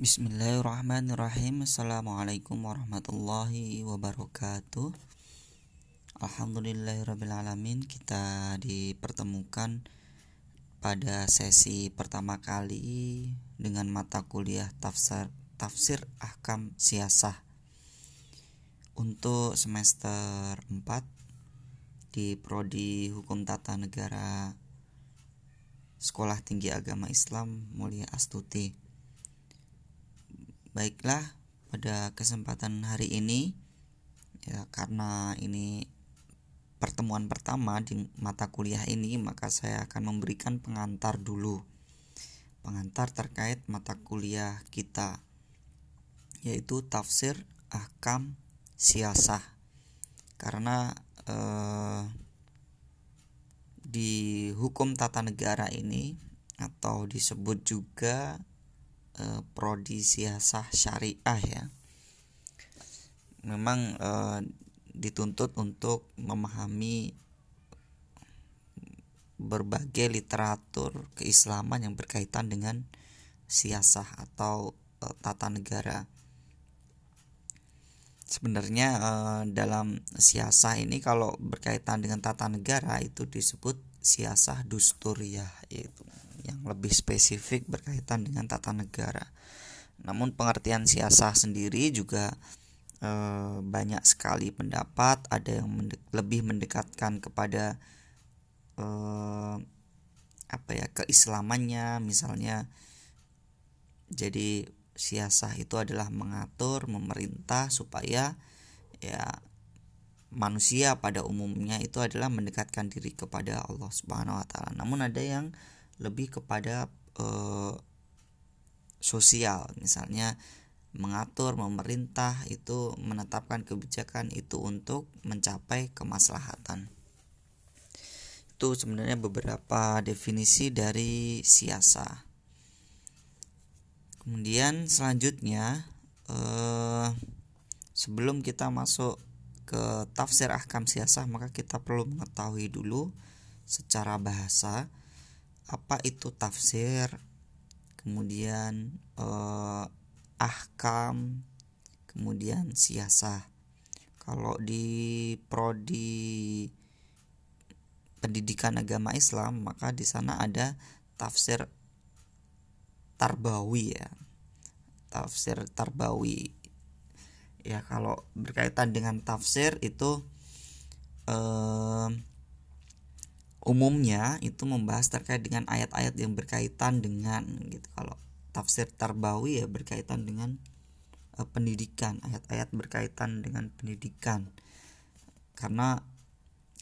Bismillahirrahmanirrahim. Assalamualaikum warahmatullahi wabarakatuh. Alhamdulillahirrabbilalamin Kita dipertemukan pada sesi pertama kali Dengan mata kuliah tafsir, tafsir ahkam siasah. Untuk semester 4 Di Prodi Hukum Tata Negara Sekolah Tinggi Agama Islam Mulia Astuti Baiklah, pada kesempatan hari ini ya karena ini pertemuan pertama di mata kuliah ini maka saya akan memberikan pengantar dulu. Pengantar terkait mata kuliah kita yaitu tafsir ahkam siasah. Karena eh, di hukum tata negara ini atau disebut juga Eh, prodi siasah syariah ya memang e, dituntut untuk memahami berbagai literatur keislaman yang berkaitan dengan siasah atau e, tata negara. Sebenarnya e, dalam siasah ini kalau berkaitan dengan tata negara itu disebut siasah dusturiyah yaitu yang lebih spesifik berkaitan dengan tata negara. Namun pengertian siasah sendiri juga e, banyak sekali pendapat, ada yang mendek, lebih mendekatkan kepada e, apa ya keislamannya, misalnya jadi siasah itu adalah mengatur, memerintah supaya ya manusia pada umumnya itu adalah mendekatkan diri kepada Allah Subhanahu wa taala. Namun ada yang lebih kepada uh, sosial. Misalnya mengatur memerintah itu menetapkan kebijakan itu untuk mencapai kemaslahatan. Itu sebenarnya beberapa definisi dari siasa. Kemudian selanjutnya eh, sebelum kita masuk ke tafsir ahkam siasah maka kita perlu mengetahui dulu secara bahasa apa itu tafsir kemudian eh, ahkam kemudian siasah. Kalau di prodi pendidikan agama Islam maka di sana ada tafsir tarbawi ya. Tafsir tarbawi. Ya kalau berkaitan dengan tafsir itu eh, umumnya itu membahas terkait dengan ayat-ayat yang berkaitan dengan gitu. Kalau tafsir tarbawi ya berkaitan dengan uh, pendidikan ayat-ayat berkaitan dengan pendidikan. Karena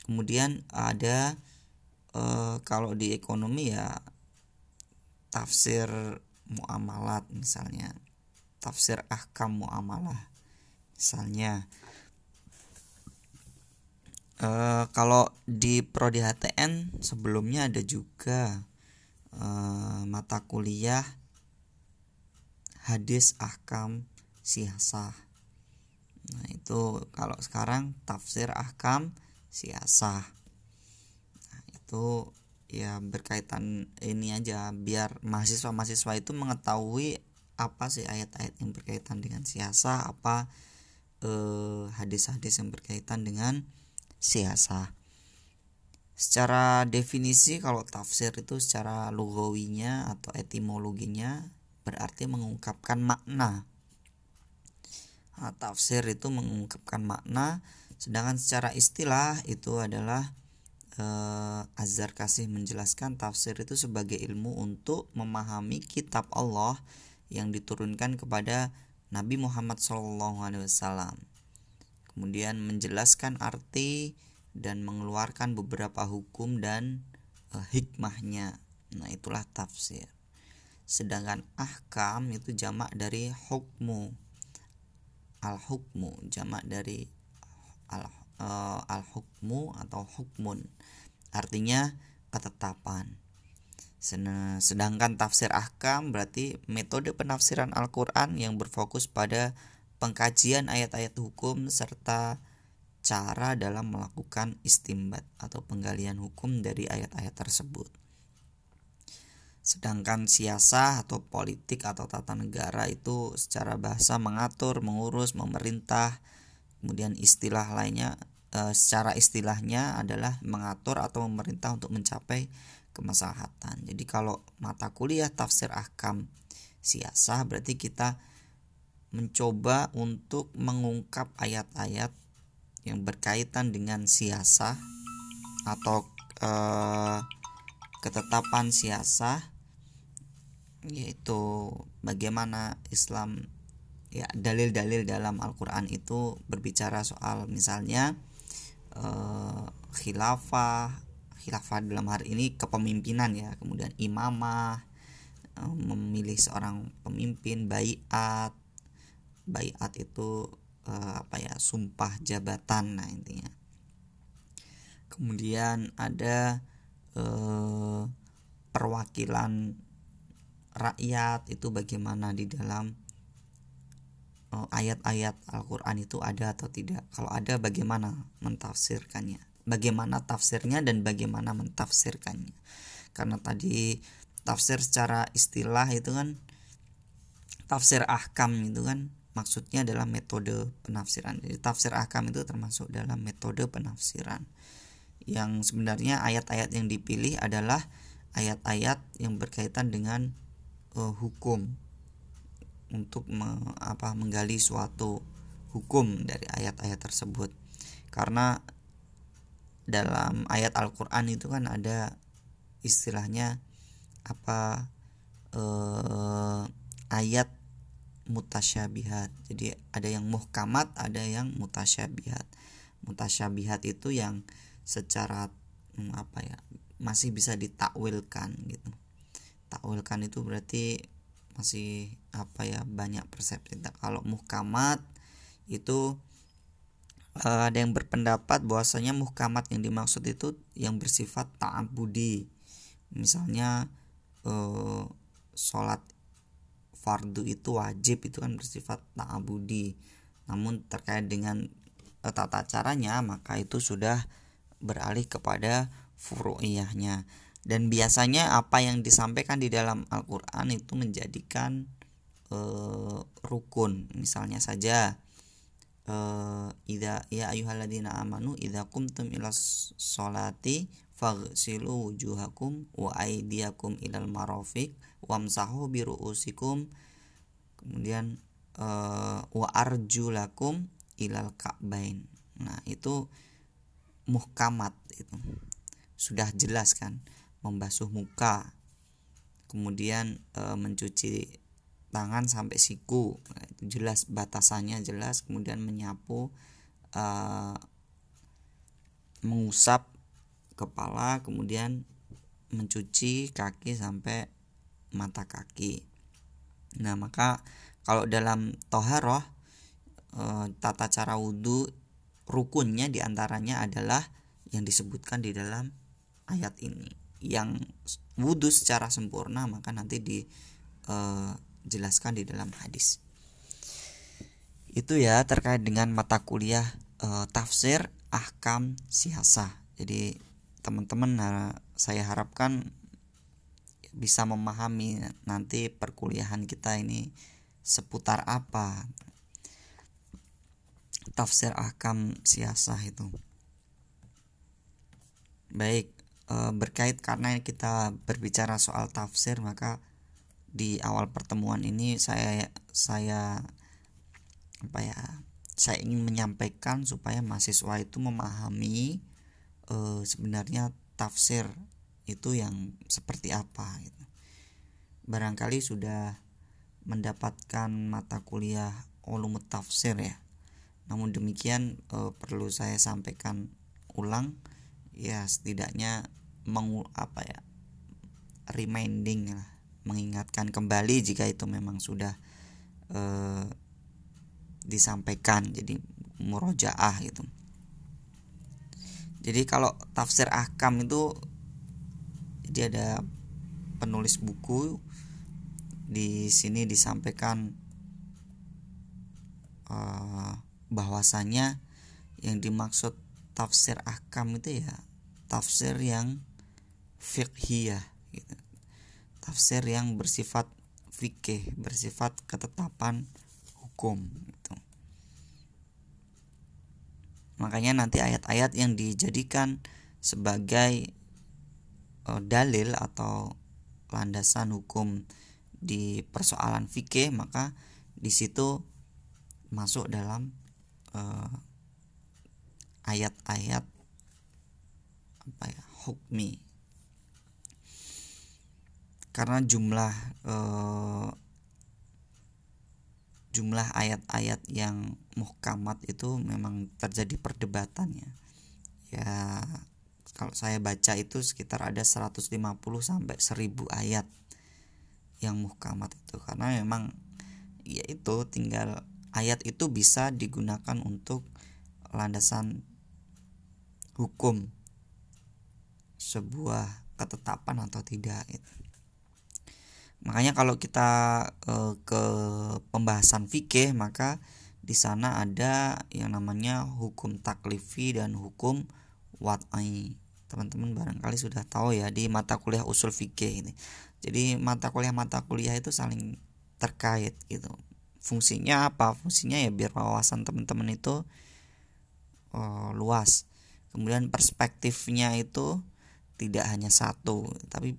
kemudian ada uh, kalau di ekonomi ya tafsir muamalat misalnya tafsir ahkam muamalah misalnya Uh, kalau di prodi HTN sebelumnya ada juga uh, mata kuliah hadis ahkam siasah. Nah, itu kalau sekarang tafsir ahkam siasah. Nah, itu ya berkaitan ini aja biar mahasiswa-mahasiswa itu mengetahui apa sih ayat-ayat yang berkaitan dengan siasah, apa eh, hadis-hadis yang berkaitan dengan siasa. Secara definisi kalau tafsir itu secara lugawinya atau etimologinya berarti mengungkapkan makna. Nah, tafsir itu mengungkapkan makna, sedangkan secara istilah itu adalah eh, Azhar kasih menjelaskan tafsir itu sebagai ilmu untuk memahami kitab Allah yang diturunkan kepada Nabi Muhammad SAW kemudian menjelaskan arti dan mengeluarkan beberapa hukum dan uh, hikmahnya. Nah, itulah tafsir. Sedangkan ahkam itu jamak dari hukmu. Al-hukmu jamak dari al uh, al-hukmu atau hukmun. Artinya ketetapan. Sedangkan tafsir ahkam berarti metode penafsiran Al-Qur'an yang berfokus pada pengkajian ayat-ayat hukum serta cara dalam melakukan istimbat atau penggalian hukum dari ayat-ayat tersebut. sedangkan siasah atau politik atau tata negara itu secara bahasa mengatur, mengurus, memerintah. Kemudian istilah lainnya e, secara istilahnya adalah mengatur atau memerintah untuk mencapai kemaslahatan. Jadi kalau mata kuliah tafsir ahkam siasah berarti kita mencoba untuk mengungkap ayat-ayat yang berkaitan dengan siasah atau e, ketetapan siasah yaitu bagaimana Islam ya dalil-dalil dalam Al-Qur'an itu berbicara soal misalnya eh, khilafah khilafah dalam hari ini kepemimpinan ya kemudian imamah eh, memilih seorang pemimpin bayat bayat itu eh, apa ya sumpah jabatan nah intinya kemudian ada eh, perwakilan rakyat itu bagaimana di dalam eh, ayat-ayat Al-Qur'an itu ada atau tidak. Kalau ada bagaimana mentafsirkannya? Bagaimana tafsirnya dan bagaimana mentafsirkannya? Karena tadi tafsir secara istilah itu kan tafsir ahkam itu kan maksudnya adalah metode penafsiran. Jadi tafsir ahkam itu termasuk dalam metode penafsiran. Yang sebenarnya ayat-ayat yang dipilih adalah ayat-ayat yang berkaitan dengan uh, hukum untuk me, apa menggali suatu hukum dari ayat-ayat tersebut karena dalam ayat Al-Qur'an itu kan ada istilahnya apa uh, ayat mutasyabihat. Jadi ada yang muhkamat, ada yang mutasyabihat. Mutasyabihat itu yang secara hmm, apa ya masih bisa ditakwilkan gitu takwilkan itu berarti masih apa ya banyak persepsi kalau muhkamat itu uh, ada yang berpendapat bahwasanya muhkamat yang dimaksud itu yang bersifat ta'abudi misalnya uh, sholat fardu itu wajib itu kan bersifat ta'abudi. Namun terkait dengan uh, tata caranya maka itu sudah beralih kepada furu'iyahnya. Dan biasanya apa yang disampaikan di dalam Al-Qur'an itu menjadikan e, rukun. Misalnya saja eh ida ya ayyuhalladzina amanu idza qumtum ila sholati faghsilu wujuhakum wa aydiyakum ilal marafiq wamsahu bi ru'usikum. Kemudian e, wa arjulakum ilal ka'bain. Nah itu muhkamat itu. Sudah jelas kan membasuh muka. Kemudian e, mencuci tangan sampai siku. Nah, itu jelas batasannya jelas kemudian menyapu e, mengusap kepala kemudian mencuci kaki sampai mata kaki. Nah maka kalau dalam toharoh e, tata cara wudhu rukunnya di antaranya adalah yang disebutkan di dalam ayat ini. Yang wudhu secara sempurna maka nanti dijelaskan eh, di dalam hadis. Itu ya terkait dengan mata kuliah uh, tafsir ahkam siasa jadi teman-teman uh, saya harapkan bisa memahami nanti perkuliahan kita ini seputar apa tafsir ahkam siasa itu. Baik e, berkait karena kita berbicara soal tafsir maka di awal pertemuan ini saya saya apa ya saya ingin menyampaikan supaya mahasiswa itu memahami e, sebenarnya tafsir itu yang seperti apa gitu. barangkali sudah mendapatkan mata kuliah ulum tafsir ya namun demikian e, perlu saya sampaikan ulang ya setidaknya mengu apa ya reminding lah mengingatkan kembali jika itu memang sudah eh, disampaikan jadi murojaah gitu jadi kalau tafsir ahkam itu jadi ada penulis buku di sini disampaikan uh, bahwasanya yang dimaksud tafsir ahkam itu ya tafsir yang fiqhiyah gitu. Tafsir yang bersifat fikih bersifat ketetapan hukum gitu. makanya nanti ayat-ayat yang dijadikan sebagai uh, dalil atau landasan hukum di persoalan fikih maka di situ masuk dalam uh, ayat-ayat apa ya hukmi karena jumlah uh, jumlah ayat-ayat yang muhkamat itu memang terjadi perdebatannya ya kalau saya baca itu sekitar ada 150 sampai 1000 ayat yang muhkamat itu karena memang ya itu tinggal ayat itu bisa digunakan untuk landasan hukum sebuah ketetapan atau tidak itu. Makanya kalau kita e, ke pembahasan fikih maka di sana ada yang namanya hukum taklifi dan hukum wat'ai. Teman-teman barangkali sudah tahu ya di mata kuliah usul fikih ini. Jadi mata kuliah-mata kuliah itu saling terkait gitu. Fungsinya apa? Fungsinya ya biar wawasan teman-teman itu uh, luas. Kemudian perspektifnya itu tidak hanya satu, tapi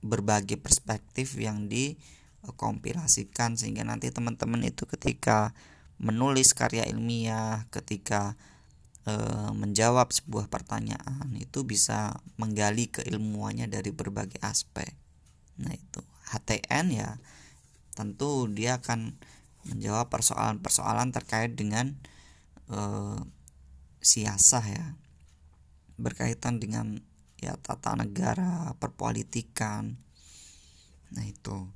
berbagai perspektif yang dikompilasikan sehingga nanti teman-teman itu ketika menulis karya ilmiah, ketika e, menjawab sebuah pertanyaan itu bisa menggali keilmuannya dari berbagai aspek. Nah, itu HTN ya tentu dia akan menjawab persoalan-persoalan terkait dengan eh, siasah ya berkaitan dengan ya tata negara perpolitikan. Nah itu.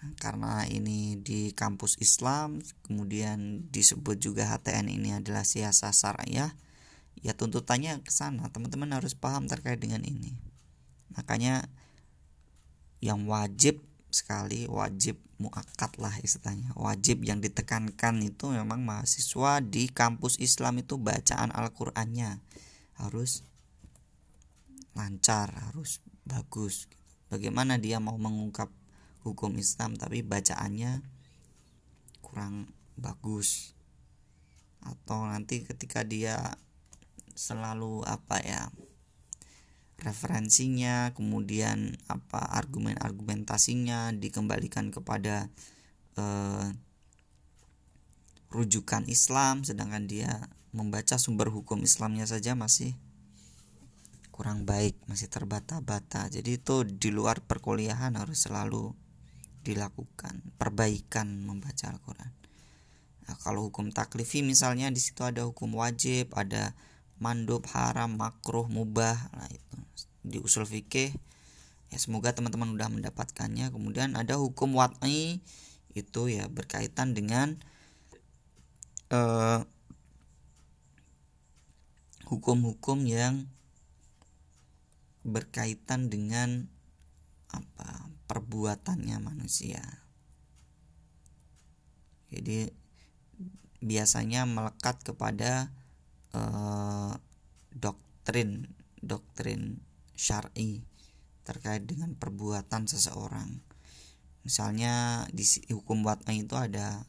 Nah, karena ini di kampus Islam kemudian disebut juga HTN ini adalah siasah syariah ya tuntutannya ke sana. Teman-teman harus paham terkait dengan ini. Makanya yang wajib sekali wajib muakat lah istilahnya. Wajib yang ditekankan itu memang mahasiswa di kampus Islam itu bacaan Al-Qur'annya. Harus lancar harus bagus bagaimana dia mau mengungkap hukum Islam tapi bacaannya kurang bagus. Atau nanti ketika dia selalu apa ya referensinya kemudian apa argumen-argumentasinya dikembalikan kepada eh, rujukan Islam sedangkan dia membaca sumber hukum Islamnya saja masih kurang baik masih terbata-bata. Jadi itu di luar perkuliahan harus selalu dilakukan perbaikan membaca Al-Quran. Nah, kalau hukum taklifi misalnya di situ ada hukum wajib ada mandub haram makruh mubah nah itu. Di usul fikih ya semoga teman-teman udah mendapatkannya. Kemudian ada hukum wat'i itu ya berkaitan dengan uh, hukum-hukum yang berkaitan dengan apa perbuatannya manusia. Jadi biasanya melekat kepada uh, doktrin doktrin syar'i terkait dengan perbuatan seseorang. Misalnya di hukum watna itu ada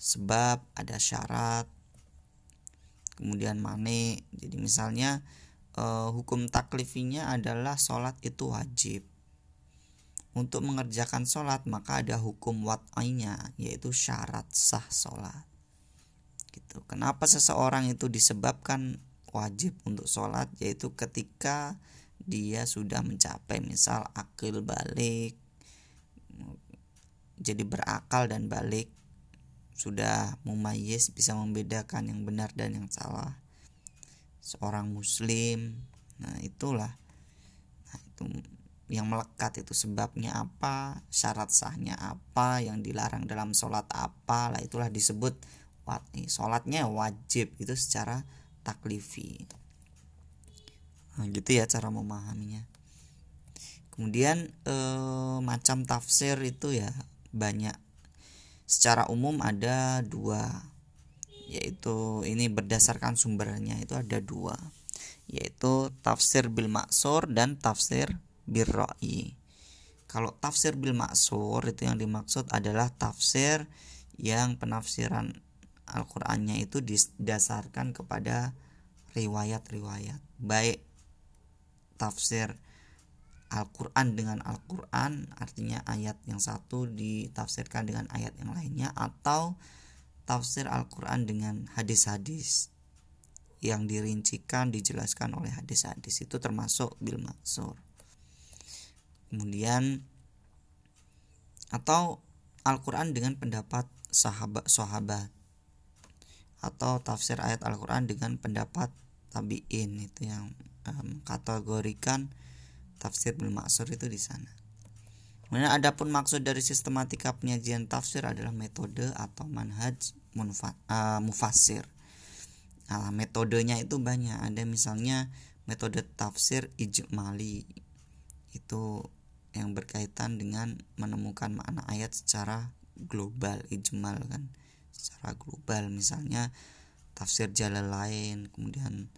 sebab ada syarat kemudian mane jadi misalnya uh, hukum taklifinya adalah sholat itu wajib. Untuk mengerjakan sholat maka ada hukum wat'ainya yaitu syarat sah sholat. Gitu. Kenapa seseorang itu disebabkan wajib untuk sholat? Yaitu ketika dia sudah mencapai misal akil balik jadi berakal dan balik sudah mumayyiz bisa membedakan yang benar dan yang salah seorang muslim. Nah itulah. Nah itu yang melekat itu sebabnya apa syarat sahnya apa yang dilarang dalam sholat apa. Lah itulah disebut sholatnya wajib itu secara taklifi. Nah, gitu ya cara memahaminya. Kemudian eh, macam tafsir itu ya banyak. Secara umum ada dua yaitu ini berdasarkan sumbernya itu ada dua yaitu tafsir bil maksur dan tafsir bil ra'i. Kalau tafsir bil maksur itu yang dimaksud adalah tafsir yang penafsiran Al-Qur'annya itu didasarkan kepada riwayat-riwayat. Baik tafsir Al-Quran dengan Al-Quran artinya ayat yang satu ditafsirkan dengan ayat yang lainnya atau tafsir Al-Quran dengan hadis-hadis yang dirincikan dijelaskan oleh hadis-hadis. Itu termasuk bil maksur kemudian atau Al-Quran dengan pendapat sahabat-sahabat atau tafsir ayat Al-Quran dengan pendapat tabiin. Itu yang um, kategorikan tafsir bil maksur itu di sana. Kemudian adapun maksud dari sistematika penyajian tafsir adalah metode atau manhaj uh, mufasir. Nah, metodenya itu banyak. Ada misalnya metode tafsir ijmali itu yang berkaitan dengan menemukan makna ayat secara global ijmal kan secara global misalnya tafsir jalan lain kemudian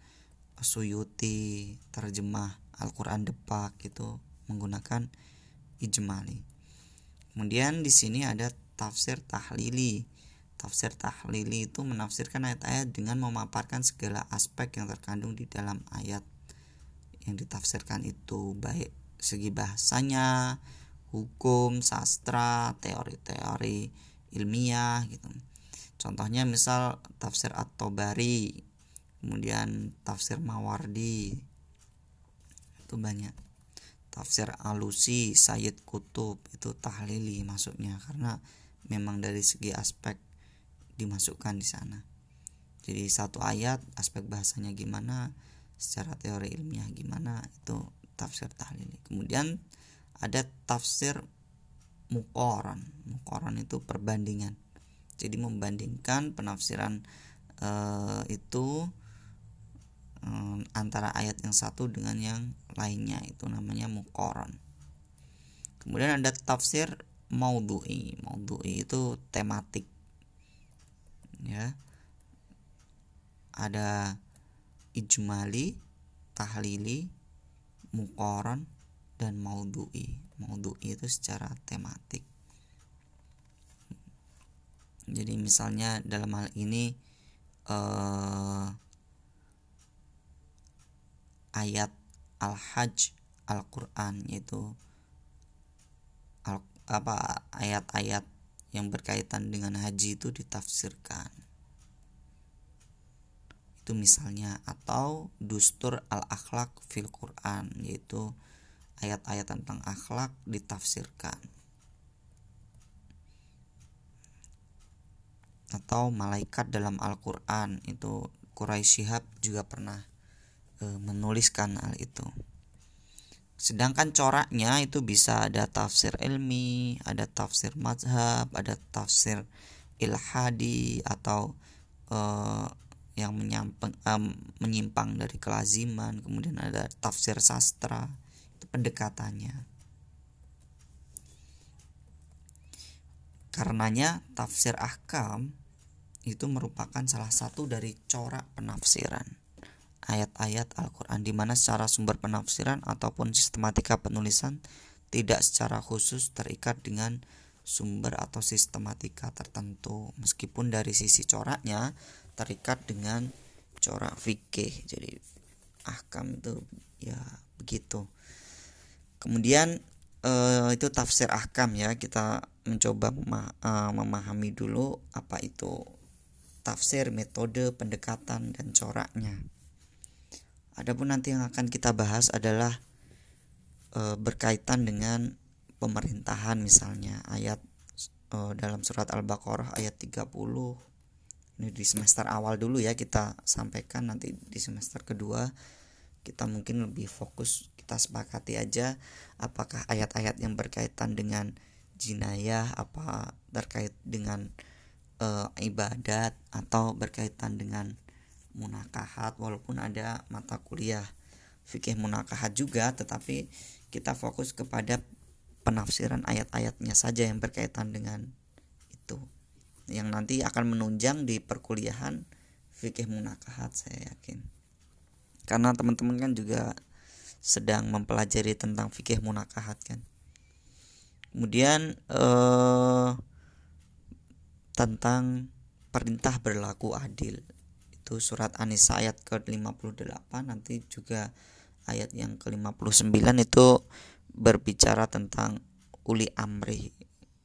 Suyuti terjemah Al-Quran Depak itu menggunakan ijmali. Kemudian di sini ada tafsir tahlili. Tafsir tahlili itu menafsirkan ayat-ayat dengan memaparkan segala aspek yang terkandung di dalam ayat yang ditafsirkan itu baik segi bahasanya, hukum, sastra, teori-teori ilmiah gitu. Contohnya misal tafsir At-Tabari, kemudian tafsir Mawardi, itu banyak tafsir alusi Sayyid Kutub itu tahlili masuknya karena memang dari segi aspek dimasukkan di sana. Jadi satu ayat aspek bahasanya gimana secara teori ilmiah gimana itu tafsir tahlili. Kemudian ada tafsir mukoran mukoran itu perbandingan. Jadi membandingkan penafsiran e, itu antara ayat yang satu dengan yang lainnya itu namanya mukoron. Kemudian ada tafsir maudhu'i. Maudhu'i itu tematik. Ya. Ada ijmali tahlili mukoron dan maudhu'i. Maudhu'i itu secara tematik. Jadi misalnya dalam hal ini eh, ayat Al-Hajj Al-Qur'an yaitu al, apa ayat-ayat yang berkaitan dengan haji itu ditafsirkan. Itu misalnya atau dustur al-akhlak fil Quran yaitu ayat-ayat tentang akhlak ditafsirkan. Atau malaikat dalam Al-Qur'an itu Quraisy Shihab juga pernah e, menuliskan hal itu. Sedangkan coraknya itu bisa ada tafsir ilmi, ada tafsir mazhab, ada tafsir ilhadi atau e, yang menyampang, e, menyimpang dari kelaziman, kemudian ada tafsir sastra. Itu pendekatannya. Karenanya tafsir ahkam itu merupakan salah satu dari corak penafsiran ayat-ayat Al-Quran di mana secara sumber penafsiran ataupun sistematika penulisan tidak secara khusus terikat dengan sumber atau sistematika tertentu. Meskipun dari sisi coraknya terikat dengan corak fikih. Jadi ahkam itu ya begitu. Kemudian eh, itu tafsir ahkam ya. Kita mencoba eh, memahami dulu apa itu tafsir metode pendekatan dan coraknya Adapun nanti yang akan kita bahas adalah e, berkaitan dengan pemerintahan misalnya ayat e, dalam surat Al-Baqarah ayat 30 ini di semester awal dulu ya kita sampaikan nanti di semester kedua kita mungkin lebih fokus kita sepakati aja apakah ayat-ayat yang berkaitan dengan jinayah apa terkait dengan e, ibadat atau berkaitan dengan munakahat walaupun ada mata kuliah fikih munakahat juga tetapi kita fokus kepada penafsiran ayat-ayatnya saja yang berkaitan dengan itu. Yang nanti akan menunjang di perkuliahan fikih munakahat saya yakin. Karena teman-teman kan juga sedang mempelajari tentang fikih munakahat kan. Kemudian eh, tentang perintah berlaku adil surat An-Nisa ayat ke-58 nanti juga ayat yang ke-59 itu berbicara tentang uli amri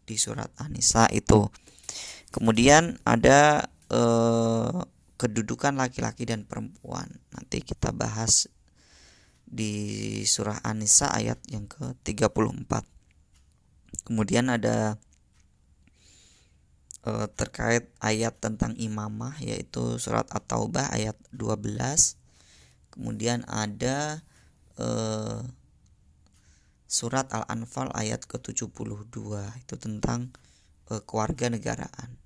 di surat An-Nisa itu. Kemudian ada eh, kedudukan laki-laki dan perempuan. Nanti kita bahas di surah An-Nisa ayat yang ke-34. Kemudian ada uh, terkait ayat tentang imamah yaitu surat At-Taubah ayat 12. Kemudian ada uh, surat Al-Anfal ayat ke-72 itu tentang uh, keluarga negaraan.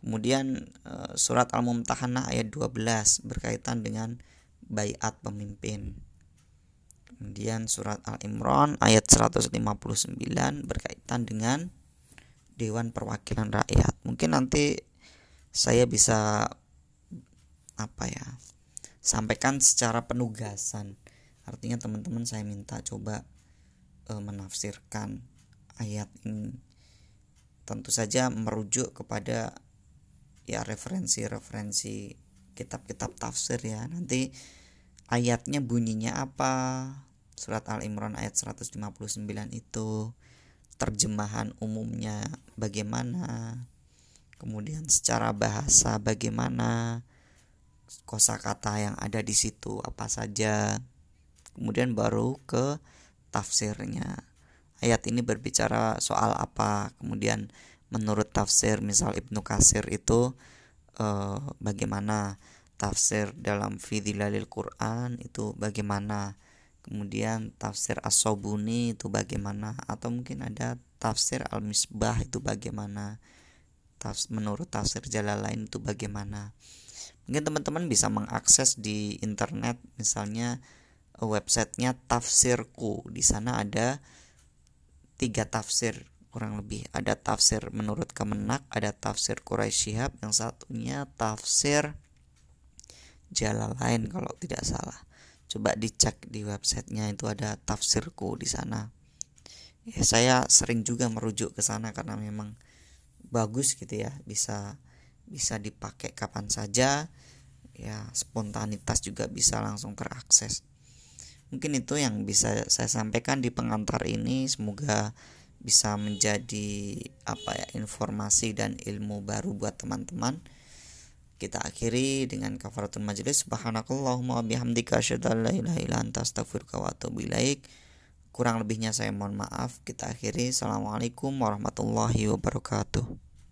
Kemudian uh, surat Al-Mumtahanah ayat 12 berkaitan dengan bayat pemimpin. Kemudian surat Al-Imran ayat 159 berkaitan dengan Dewan Perwakilan Rakyat. Mungkin nanti saya bisa apa ya? sampaikan secara penugasan. Artinya teman-teman saya minta coba e, menafsirkan ayat ini. Tentu saja merujuk kepada ya referensi-referensi kitab-kitab tafsir ya. Nanti ayatnya bunyinya apa, surat Al-Imran ayat 159 itu terjemahan umumnya bagaimana kemudian secara bahasa bagaimana kosakata yang ada di situ apa saja. Kemudian baru ke tafsirnya. Ayat ini berbicara soal apa. Kemudian menurut tafsir misal Ibnu Kasir itu eh, bagaimana tafsir dalam Fidilalil Quran itu bagaimana kemudian tafsir As-Sobuni itu bagaimana? Atau mungkin ada tafsir Al-Misbah itu bagaimana? Tafs menurut tafsir lain itu bagaimana? Mungkin teman-teman bisa mengakses di internet misalnya eh, websitenya tafsirku. Di sana ada tiga tafsir kurang lebih. Ada tafsir menurut Kemenak ada tafsir Quraisy Shihab yang satunya tafsir lain kalau tidak salah coba dicek di websitenya itu ada tafsirku di sana. Ya saya sering juga merujuk ke sana karena memang bagus gitu ya bisa bisa dipakai kapan saja. Ya spontanitas juga bisa langsung terakses. Mungkin itu yang bisa saya sampaikan di pengantar ini. Semoga bisa menjadi apa ya informasi dan ilmu baru buat teman-teman kita akhiri dengan kafaratul majlis. Subhanakallahumma bihamdika asyhadu la ilaha illa anta astaghfiruka kurang lebihnya saya mohon maaf. Kita akhiri. Assalamualaikum warahmatullahi wabarakatuh